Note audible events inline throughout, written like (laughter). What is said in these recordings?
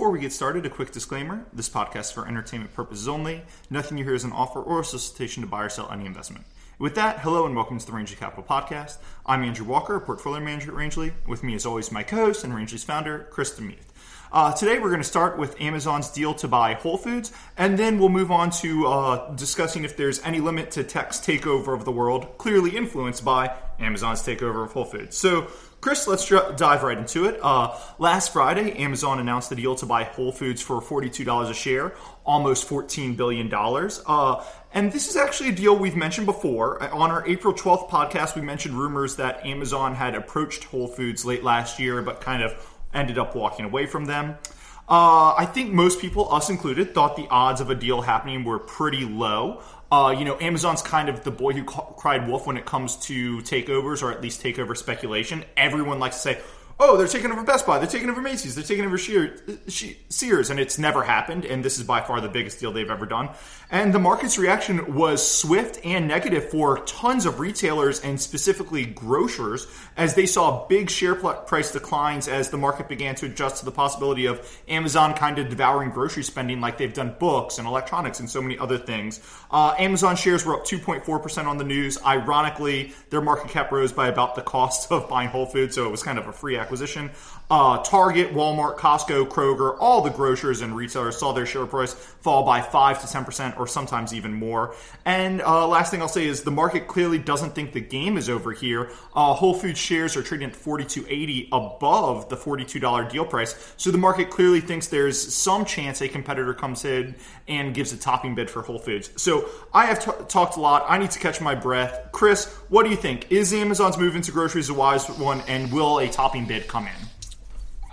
Before we get started, a quick disclaimer this podcast is for entertainment purposes only. Nothing you hear is an offer or a solicitation to buy or sell any investment. With that, hello and welcome to the Rangeley Capital Podcast. I'm Andrew Walker, portfolio manager at Rangeley. With me, as always, my co host and Rangeley's founder, Chris DeMuth. Uh, today, we're going to start with Amazon's deal to buy Whole Foods, and then we'll move on to uh, discussing if there's any limit to tech's takeover of the world, clearly influenced by Amazon's takeover of Whole Foods. So, Chris, let's dr- dive right into it. Uh, last Friday, Amazon announced the deal to buy Whole Foods for $42 a share, almost $14 billion. Uh, and this is actually a deal we've mentioned before. On our April 12th podcast, we mentioned rumors that Amazon had approached Whole Foods late last year, but kind of ended up walking away from them. Uh, I think most people, us included, thought the odds of a deal happening were pretty low. Uh, you know, Amazon's kind of the boy who ca- cried wolf when it comes to takeovers or at least takeover speculation. Everyone likes to say, oh, they're taking over Best Buy, they're taking over Macy's, they're taking over Sears, and it's never happened. And this is by far the biggest deal they've ever done. And the market's reaction was swift and negative for tons of retailers and specifically grocers as they saw big share price declines as the market began to adjust to the possibility of Amazon kind of devouring grocery spending like they've done books and electronics and so many other things. Uh, Amazon shares were up 2.4% on the news. Ironically, their market cap rose by about the cost of buying Whole Foods, so it was kind of a free acquisition. Uh, Target, Walmart, Costco, Kroger, all the grocers and retailers saw their share price fall by 5 to 10% or sometimes even more. And uh, last thing I'll say is the market clearly doesn't think the game is over here. Uh, Whole Foods shares are trading at 42.80 above the $42 deal price. So the market clearly thinks there's some chance a competitor comes in and gives a topping bid for Whole Foods. So I have t- talked a lot. I need to catch my breath. Chris, what do you think? Is Amazon's move into groceries a wise one and will a topping bid come in?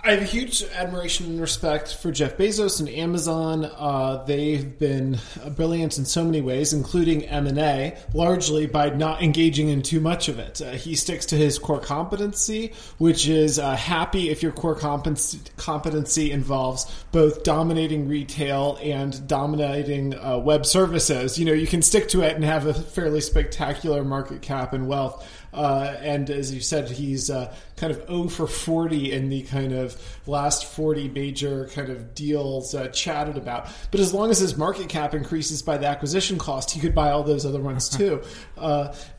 I have a huge admiration and respect for Jeff Bezos and Amazon. Uh, they've been brilliant in so many ways, including M and A, largely by not engaging in too much of it. Uh, he sticks to his core competency, which is uh, happy if your core competency, competency involves both dominating retail and dominating uh, web services. You know, you can stick to it and have a fairly spectacular market cap and wealth. Uh, and as you said, he's uh, kind of 0 for 40 in the kind of last 40 major kind of deals uh, chatted about. But as long as his market cap increases by the acquisition cost, he could buy all those other ones (laughs) too.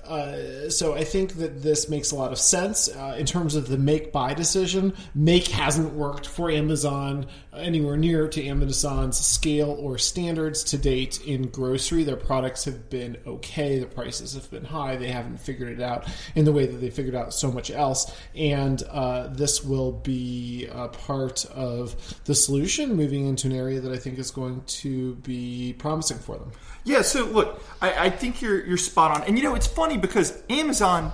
Uh, so I think that this makes a lot of sense uh, in terms of the make buy decision. Make hasn't worked for Amazon anywhere near to Amazon's scale or standards to date in grocery. Their products have been okay. The prices have been high. They haven't figured it out in the way that they figured out so much else. And uh, this will be a part of the solution moving into an area that I think is going to be promising for them. Yeah, so look, I, I think you're you're spot on, and you know it's funny because Amazon.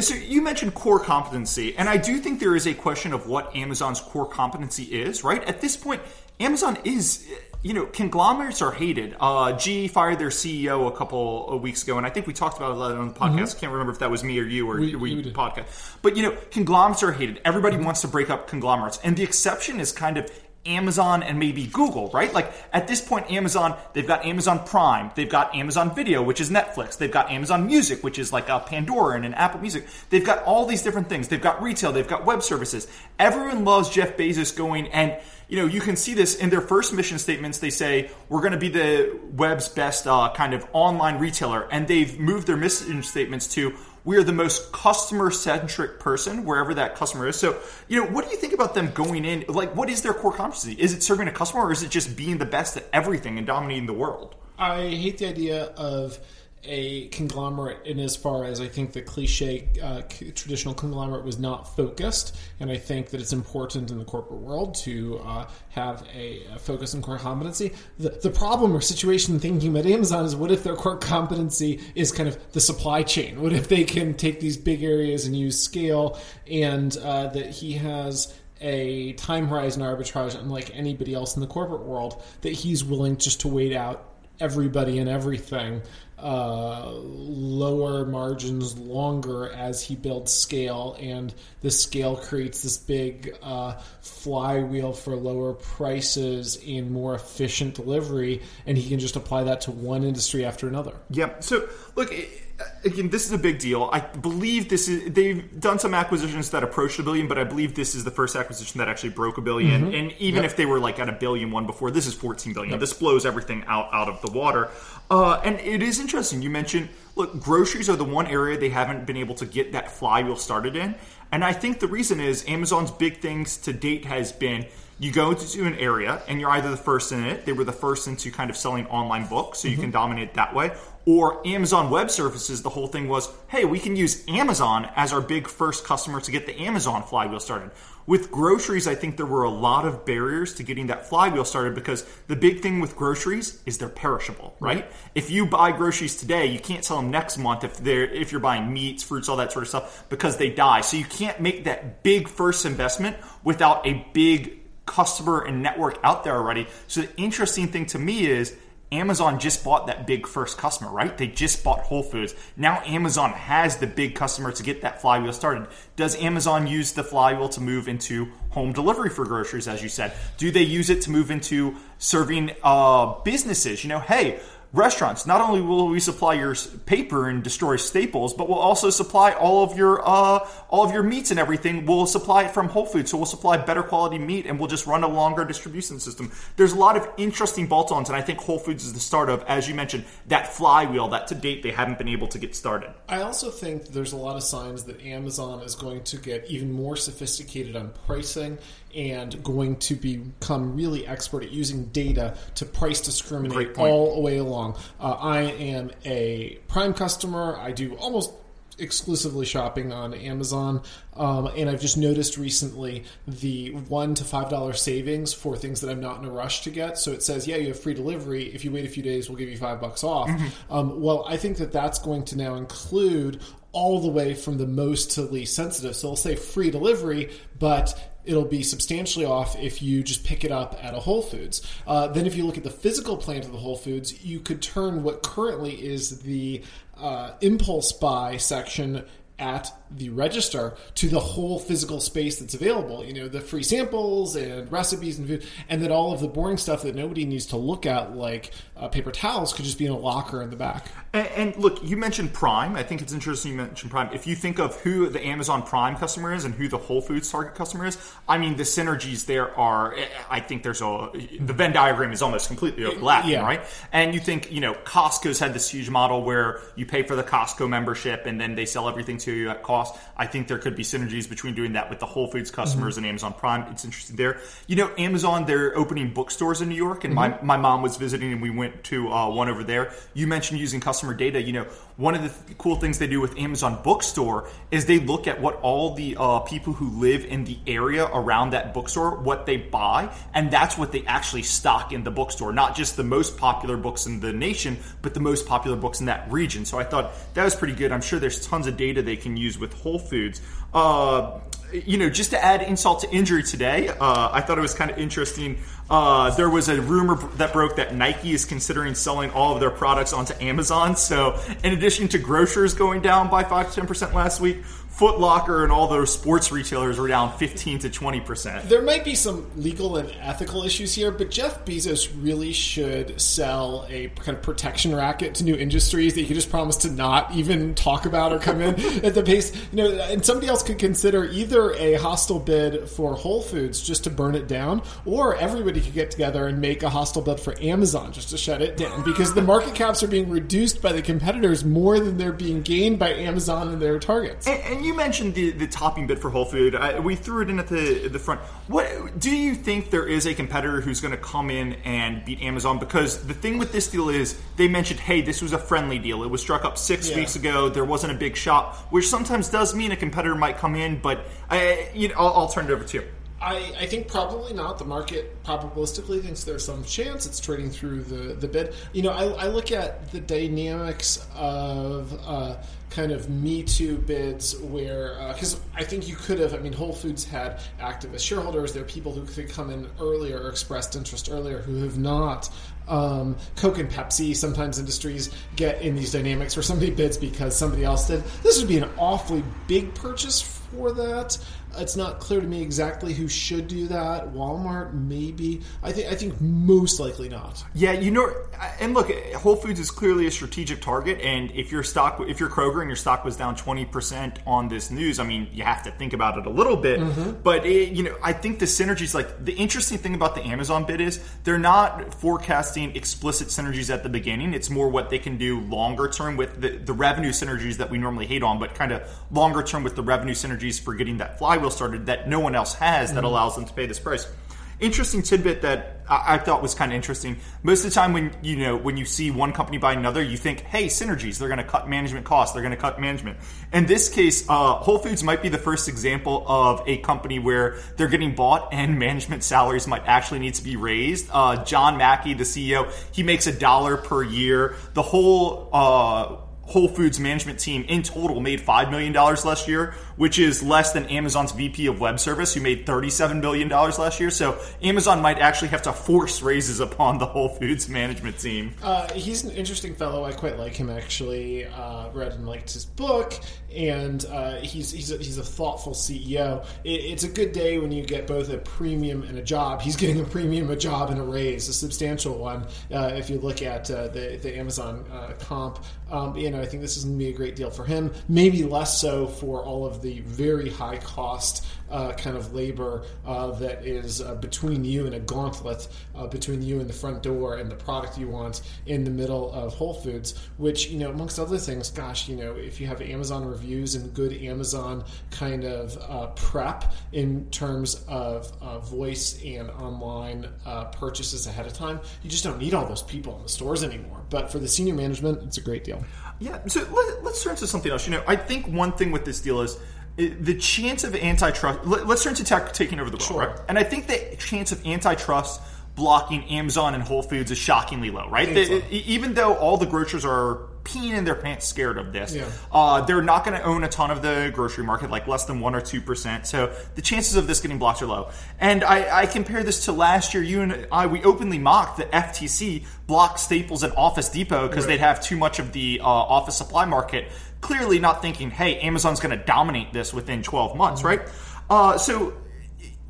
So you mentioned core competency, and I do think there is a question of what Amazon's core competency is. Right at this point, Amazon is you know, conglomerates are hated. Uh, GE fired their CEO a couple of weeks ago, and I think we talked about that on the podcast. Mm-hmm. I can't remember if that was me or you or we, we, we podcast. But you know, conglomerates are hated. Everybody mm-hmm. wants to break up conglomerates, and the exception is kind of Amazon and maybe Google, right? Like at this point, Amazon, they've got Amazon Prime, they've got Amazon Video, which is Netflix, they've got Amazon Music, which is like a Pandora and an Apple Music. They've got all these different things. They've got retail, they've got web services. Everyone loves Jeff Bezos going and you know, you can see this in their first mission statements. They say we're going to be the web's best uh, kind of online retailer, and they've moved their mission statements to we are the most customer centric person wherever that customer is. So, you know, what do you think about them going in? Like, what is their core competency? Is it serving a customer or is it just being the best at everything and dominating the world? I hate the idea of a conglomerate in as far as I think the cliche uh, traditional conglomerate was not focused, and I think that it's important in the corporate world to uh, have a, a, focus on core competency. The, the problem or situation thinking about Amazon is what if their core competency is kind of the supply chain? What if they can take these big areas and use scale, and uh, that he has a time horizon arbitrage unlike anybody else in the corporate world that he's willing just to wait out everybody and everything uh, lower margins longer as he builds scale, and this scale creates this big uh, flywheel for lower prices and more efficient delivery, and he can just apply that to one industry after another. Yep. So, look, again, this is a big deal. I believe this is they've done some acquisitions that approached a billion, but I believe this is the first acquisition that actually broke a 1000000000 Mm-hmm. And even if they were like at a billion one before, this is 14 billion. This blows everything out out of the water. Uh, and it is interesting. You mentioned look, groceries are the one area they haven't been able to get that flywheel started in. And I think the reason is Amazon's big things to date has been you go into an area and you're either the first in it, they were the first into kind of selling online books, so you can dominate that way, or Amazon Web Services, the whole thing was, hey, we can use Amazon as our big first customer to get the Amazon flywheel started. With groceries, I think there were a lot of barriers to getting that flywheel started because the big thing with groceries is they're perishable, right? If you buy groceries today, you can't sell them next month if they're if you're buying meats, fruits, all that sort of stuff because they die. So you can't make that big first investment without a big customer and network out there already. So the interesting thing to me is Amazon just bought that big first customer, right? They just bought Whole Foods. Now Amazon has the big customer to get that flywheel started. Does Amazon use the flywheel to move into home delivery for groceries, as you said? Do they use it to move into serving uh, businesses? You know, hey, restaurants. Not only will we supply your paper and destroy staples but we'll also supply all of your uh, all of your meats and everything. We'll supply it from whole foods so we'll supply better quality meat and we'll just run a longer distribution system. There's a lot of interesting bolt-ons and i think whole foods is the start of as you mentioned that flywheel that to date they haven't been able to get started. I also think there's a lot of signs that Amazon is going to get even more sophisticated on pricing and going to become really expert at using data to price discriminate all the way along. Uh, I am a Prime customer. I do almost exclusively shopping on Amazon, um, and I've just noticed recently the one to five dollar savings for things that I'm not in a rush to get. So it says, yeah, you have free delivery. If you wait a few days, we'll give you five bucks off. Um, well, I think that that's going to now include all the way from the most to least sensitive. So it'll say free delivery, but it'll be substantially off if you just pick it up at a Whole Foods. Uh, then, if you look at the physical plant of the Whole Foods, you could turn what currently is the uh, impulse buy section at the register to the whole physical space that's available. You know, the free samples and recipes and food, and then all of the boring stuff that nobody needs to look at, like uh, paper towels, could just be in a locker in the back. And, and look, you mentioned Prime. I think it's interesting you mentioned Prime. If you think of who the Amazon Prime customer is and who the Whole Foods target customer is, I mean, the synergies there are. I think there's a the Venn diagram is almost completely overlapping, Yeah. right? And you think, you know, Costco's had this huge model where you pay for the Costco membership and then they sell everything to you at cost. I think there could be synergies between doing that with the Whole Foods customers and Amazon Prime. It's interesting there. You know, Amazon, they're opening bookstores in New York, and my, my mom was visiting and we went to uh, one over there. You mentioned using customer data. You know, one of the th- cool things they do with Amazon Bookstore is they look at what all the uh, people who live in the area around that bookstore, what they buy, and that's what they actually stock in the bookstore. Not just the most popular books in the nation, but the most popular books in that region. So I thought that was pretty good. I'm sure there's tons of data they can use with Whole Foods. Uh, you know, just to add insult to injury today, uh, I thought it was kind of interesting. Uh, there was a rumor that broke that Nike is considering selling all of their products onto Amazon. So, in addition to grocers going down by 5 to 10% last week, Foot Locker and all those sports retailers were down 15 to 20%. There might be some legal and ethical issues here, but Jeff Bezos really should sell a kind of protection racket to new industries that he could just promise to not even talk about or come in (laughs) at the pace. You know, and somebody else could consider either a hostile bid for Whole Foods just to burn it down, or everybody could get together and make a hostile bid for Amazon just to shut it down because the market caps are being reduced by the competitors more than they're being gained by Amazon and their targets. And, and you mentioned the, the topping bid for Whole Food. I, we threw it in at the the front. What do you think there is a competitor who's going to come in and beat Amazon? Because the thing with this deal is they mentioned, hey, this was a friendly deal. It was struck up six Yeah. weeks ago. There wasn't a big shop, which sometimes does mean a competitor might come in. But I, you know, I'll, I'll turn it over to you. I, I think probably not. The market probabilistically thinks there's some chance it's trading through the, the bid. You know, I, I look at the dynamics of uh, kind of Me Too bids where, because I think you could have, I mean, Whole Foods had activist shareholders. There are people who could come in earlier or expressed interest earlier who have not. Um, Coke and Pepsi, sometimes industries get in these dynamics where somebody bids because somebody else did. This would be an awfully big purchase for that. It's not clear to me exactly who should do that. Walmart, maybe. I think. I think most likely not. Yeah, you know, and look, Whole Foods is clearly a strategic target, and if you're stock, if you're Kroger and your stock was down 20% on this news, I mean, you have to think about it a little bit. Mm-hmm. But, it, you know, I think the synergies, like the interesting thing about the Amazon bid is they're not forecasting explicit synergies at the beginning. It's more what they can do longer term with the, the revenue synergies that we normally hate on, but kind of longer term with the revenue synergies for getting that flywheel started that no one else has that mm-hmm. allows them to pay this price interesting tidbit that I, thought was kind of interesting. Most of the time, when you know when you see one company buy another, you think, "Hey, synergies! They're going to cut management costs. They're going to cut management." In this case, uh, Whole Foods might be the first example of a company where they're getting bought and (laughs) management salaries might actually need to be raised. Uh, John Mackey, the CEO, he makes a dollar per year. The whole uh, Whole Foods management team in total made $5 million last year, which is less than Amazon's VP of web service, who made $37 million last year. So Amazon might actually have to force raises upon the Whole Foods management team. Uh, he's an interesting fellow. I quite like him, actually. Uh, read and liked his book, and uh, he's, he's, a, he's a thoughtful CEO. It, it's a good day when you get both a premium and a job. He's getting a premium, a job, and a raise, a substantial one, uh, if you look at uh, the, the Amazon uh, comp. Um, you know, I think this is going to be a great deal for him. Maybe less so for all of the very high cost uh, kind of labor uh, that is uh, between you and a gauntlet uh, between you and the front door and the product you want in the middle of Whole Foods. Which you know, amongst other things, gosh, you know, if you have Amazon reviews and good Amazon kind of uh, prep in terms of voice and online purchases ahead of time, you just don't need all those people in the stores anymore. But for the senior management, it's a great deal. Yeah, so let, us turn to something else. You know, I think one thing with this deal is the chance of antitrust. Let, us turn to tech taking over the world, Sure. right? And I think the chance of antitrust blocking Amazon and Whole Foods is shockingly low, right? Even though all the grocers are peeing in their pants scared of this, Yeah. uh, they're not going to own a ton of the grocery market, like less than one or two percent. So the chances of this getting blocked are low. And I, I compare this to last year. You and I, we openly mocked the FTC blocked Staples and Office Depot because Right. they'd have too much of the uh, office supply market. Clearly, not thinking, hey, Amazon's going to dominate this within 12 months, right? Uh, so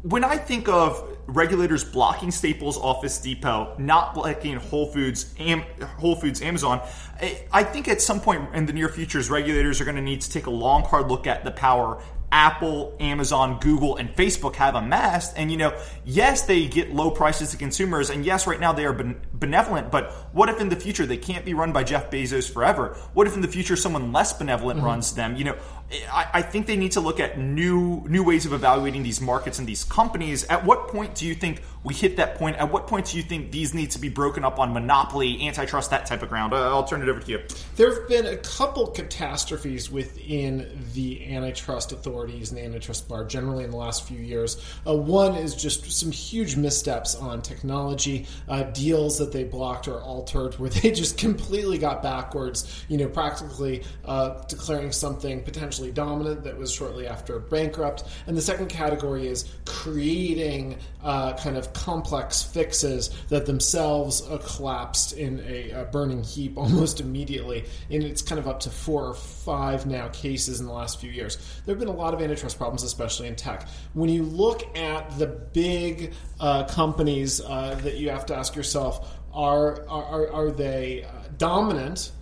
when I think of regulators blocking Staples, Office Depot, not blocking Whole Foods, Am- Whole Foods, Amazon, I- I think at some point in the near future, regulators are going to need to take a long, hard look at the power Apple, Amazon, Google, and Facebook have amassed. And you know, yes, they get low prices to consumers, and yes, right now they are ben- benevolent. But what if in the future they can't be run by Jeff Bezos forever? What if in the future someone less benevolent mm-hmm. runs them? You know, I, I think they need to look at new new ways of evaluating these markets and these companies. At what point do you think we hit that point? At what point do you think these need to be broken up on monopoly, antitrust, that type of ground? Uh, I'll turn it over to you. There have been a couple catastrophes within the antitrust authorities and the antitrust bar generally in the last few years. Uh, one is just some huge missteps on technology, uh, deals that they blocked or altered where (laughs) they just completely got backwards, you know, practically uh, declaring something potentially dominant that was shortly after bankrupt. And the second category is creating uh, kind of complex fixes that themselves uh, collapsed in a, uh burning heap (laughs) almost immediately. And it's kind of up to four or five now cases in the last few years. There have been a lot of antitrust problems, especially in tech. When you look at the big uh, companies uh, that you have to ask yourself, are, are, are they uh, dominant?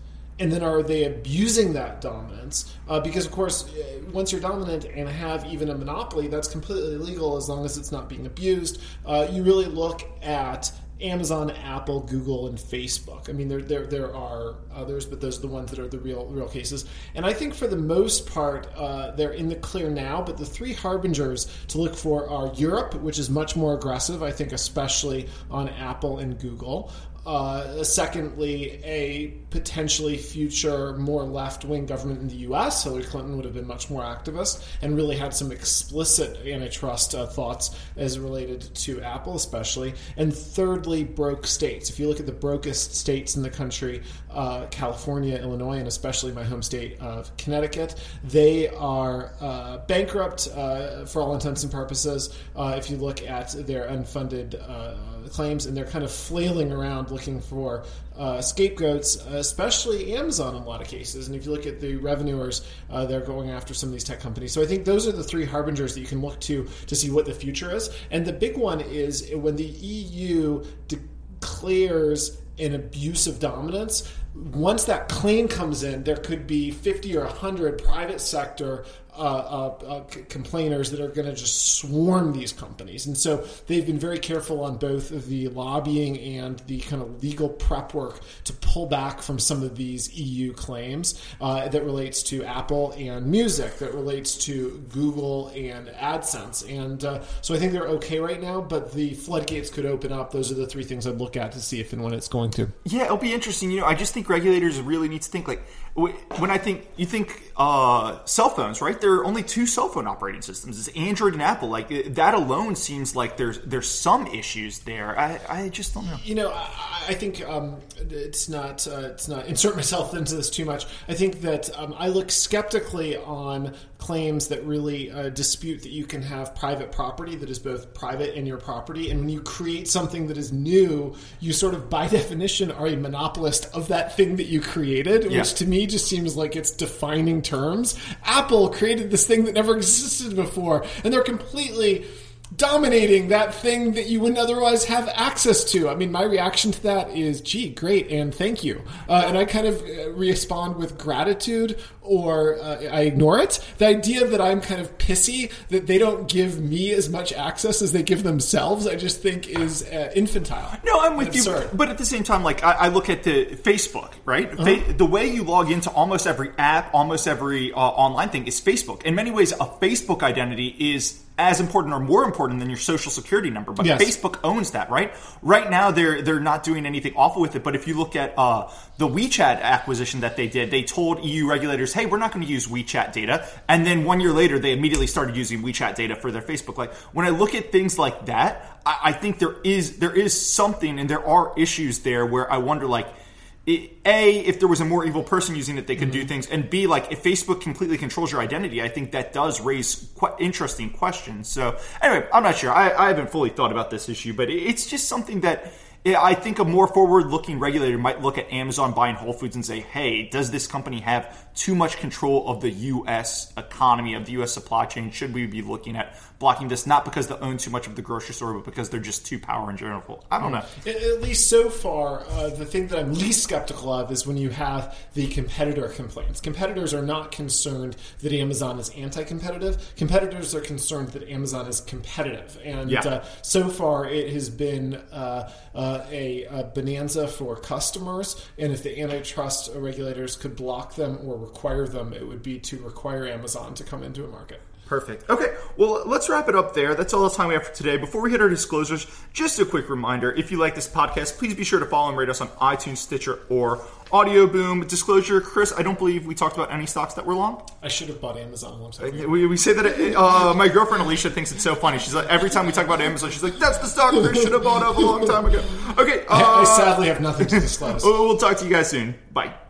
And then are they abusing that dominance? Uh, because of course, uh, once you're dominant and have even a monopoly, that's completely legal as long as it's not being abused. Uh, you really look at Amazon, Apple, Google, and Facebook. I mean, there, there there are others, but those are the ones that are the real real cases. And I think for the most part, uh, they're in the clear now. But the three harbingers to look for are Europe, which is much more aggressive. I think, especially on Apple and Google. Uh, secondly, a potentially future more left wing government in the U.S. Hillary Clinton would have been much more activist and really had some explicit antitrust uh, thoughts as related to Apple, especially. And thirdly, broke states. If you look at the brokest states in the country, uh, California, Illinois, and especially my home state of Connecticut, they are uh, bankrupt uh, for all intents and purposes. Uh, if you look at their unfunded claims, and they're kind of flailing around looking for uh, scapegoats, especially Amazon in a lot of cases. And if you look at the revenuers, uh, they're going after some of these tech companies. So I think those are the three harbingers that you can look to to see what the future is. And the big one is when the EU declares an abuse of dominance, once that claim comes in, there could be 50 or 100 private sector uh, uh, uh, complainers that are going to just swarm these companies. And so they've been very careful on both the lobbying and the kind of legal prep work to pull back from some of these EU claims uh, that relates to Apple and music, that relates to Google and AdSense. And uh, so I think they're okay right now, but the floodgates could open up. Those are the three things I'd look at to see if and when it's going to. Yeah, it'll be interesting. You know, I just think regulators really need to think like when I think you think uh, cell phones, right? There are only two cell phone operating systems: it's Android and Apple. Like that alone seems like there's there's some issues there. I, I just don't know. You know, I, I think um, it's not uh, it's not insert (laughs) myself into this too much. I think that um, I look skeptically on claims that really uh, dispute that you can have private property that is both private and your property. And when you create something that is new, you sort of by (laughs) definition are a monopolist of that thing that you created, which to me just seems like it's defining terms. Apple created this thing that never existed before, and they're completely dominating that thing that you wouldn't otherwise have access to. I mean, my reaction to that is, gee, great, and thank you. Uh, and I kind of uh, respond with gratitude or uh, I ignore it. The idea that I'm kind of pissy that they don't give me as much access as they give themselves, I just think is uh, infantile. No, I'm with you. But at the same time, like, I, I look at the Facebook, right? Uh-huh. Fa- the way you log into almost every app, almost every uh, online thing is Facebook. In many ways, a Facebook identity is as important or more important than your social security number. But yes. Facebook owns that, right? Right now, they're they're not doing anything awful with it. But if you look at uh, the WeChat acquisition that they did, they told EU regulators, "Hey, we're not going to use WeChat data." And then one year later, they immediately started using WeChat data for their Facebook. Like when I look at things like that, I, I think there is there is something, and there are issues there where I wonder, like a if there was a more evil person using it they could mm-hmm. do things. And b like if facebook completely controls your identity i think that does raise quite interesting questions. So anyway i'm not sure. I, I haven't fully thought about this issue but it's just something that I think a more forward-looking regulator might look at Amazon buying Whole Foods and say, "Hey, does this company have too much control of the U.S. economy of the U.S. supply chain? Should we be looking at blocking this not because they own too much of the grocery store, but because they're just too power and general?" I don't know. At least so far, uh, the thing that I'm least skeptical of is when you have the competitor complaints. Competitors are not concerned that Amazon is anti-competitive. Competitors are concerned that Amazon is competitive, and yeah. uh, so far it has been. Uh uh, a, a, bonanza for customers, and if the antitrust regulators could block them or require them, it would be to require Amazon to come into a market. Perfect. Okay, well, let's wrap it up there. That's all the time we have for today. Before we hit our disclosures, just a quick reminder if you like this podcast, please be sure to follow and rate us on iTunes, Stitcher, or Audio Boom. Disclosure, Chris, I don't believe we talked about any stocks that were long. I should have bought Amazon once. We, we say that it, uh, my girlfriend Alicia thinks it's so funny. She's like, every time we talk about Amazon, she's like, that's the stock I should have bought up a long time ago. Okay. (laughs) Uh, I, I sadly have nothing to disclose. (laughs) we'll talk to you guys soon. Bye.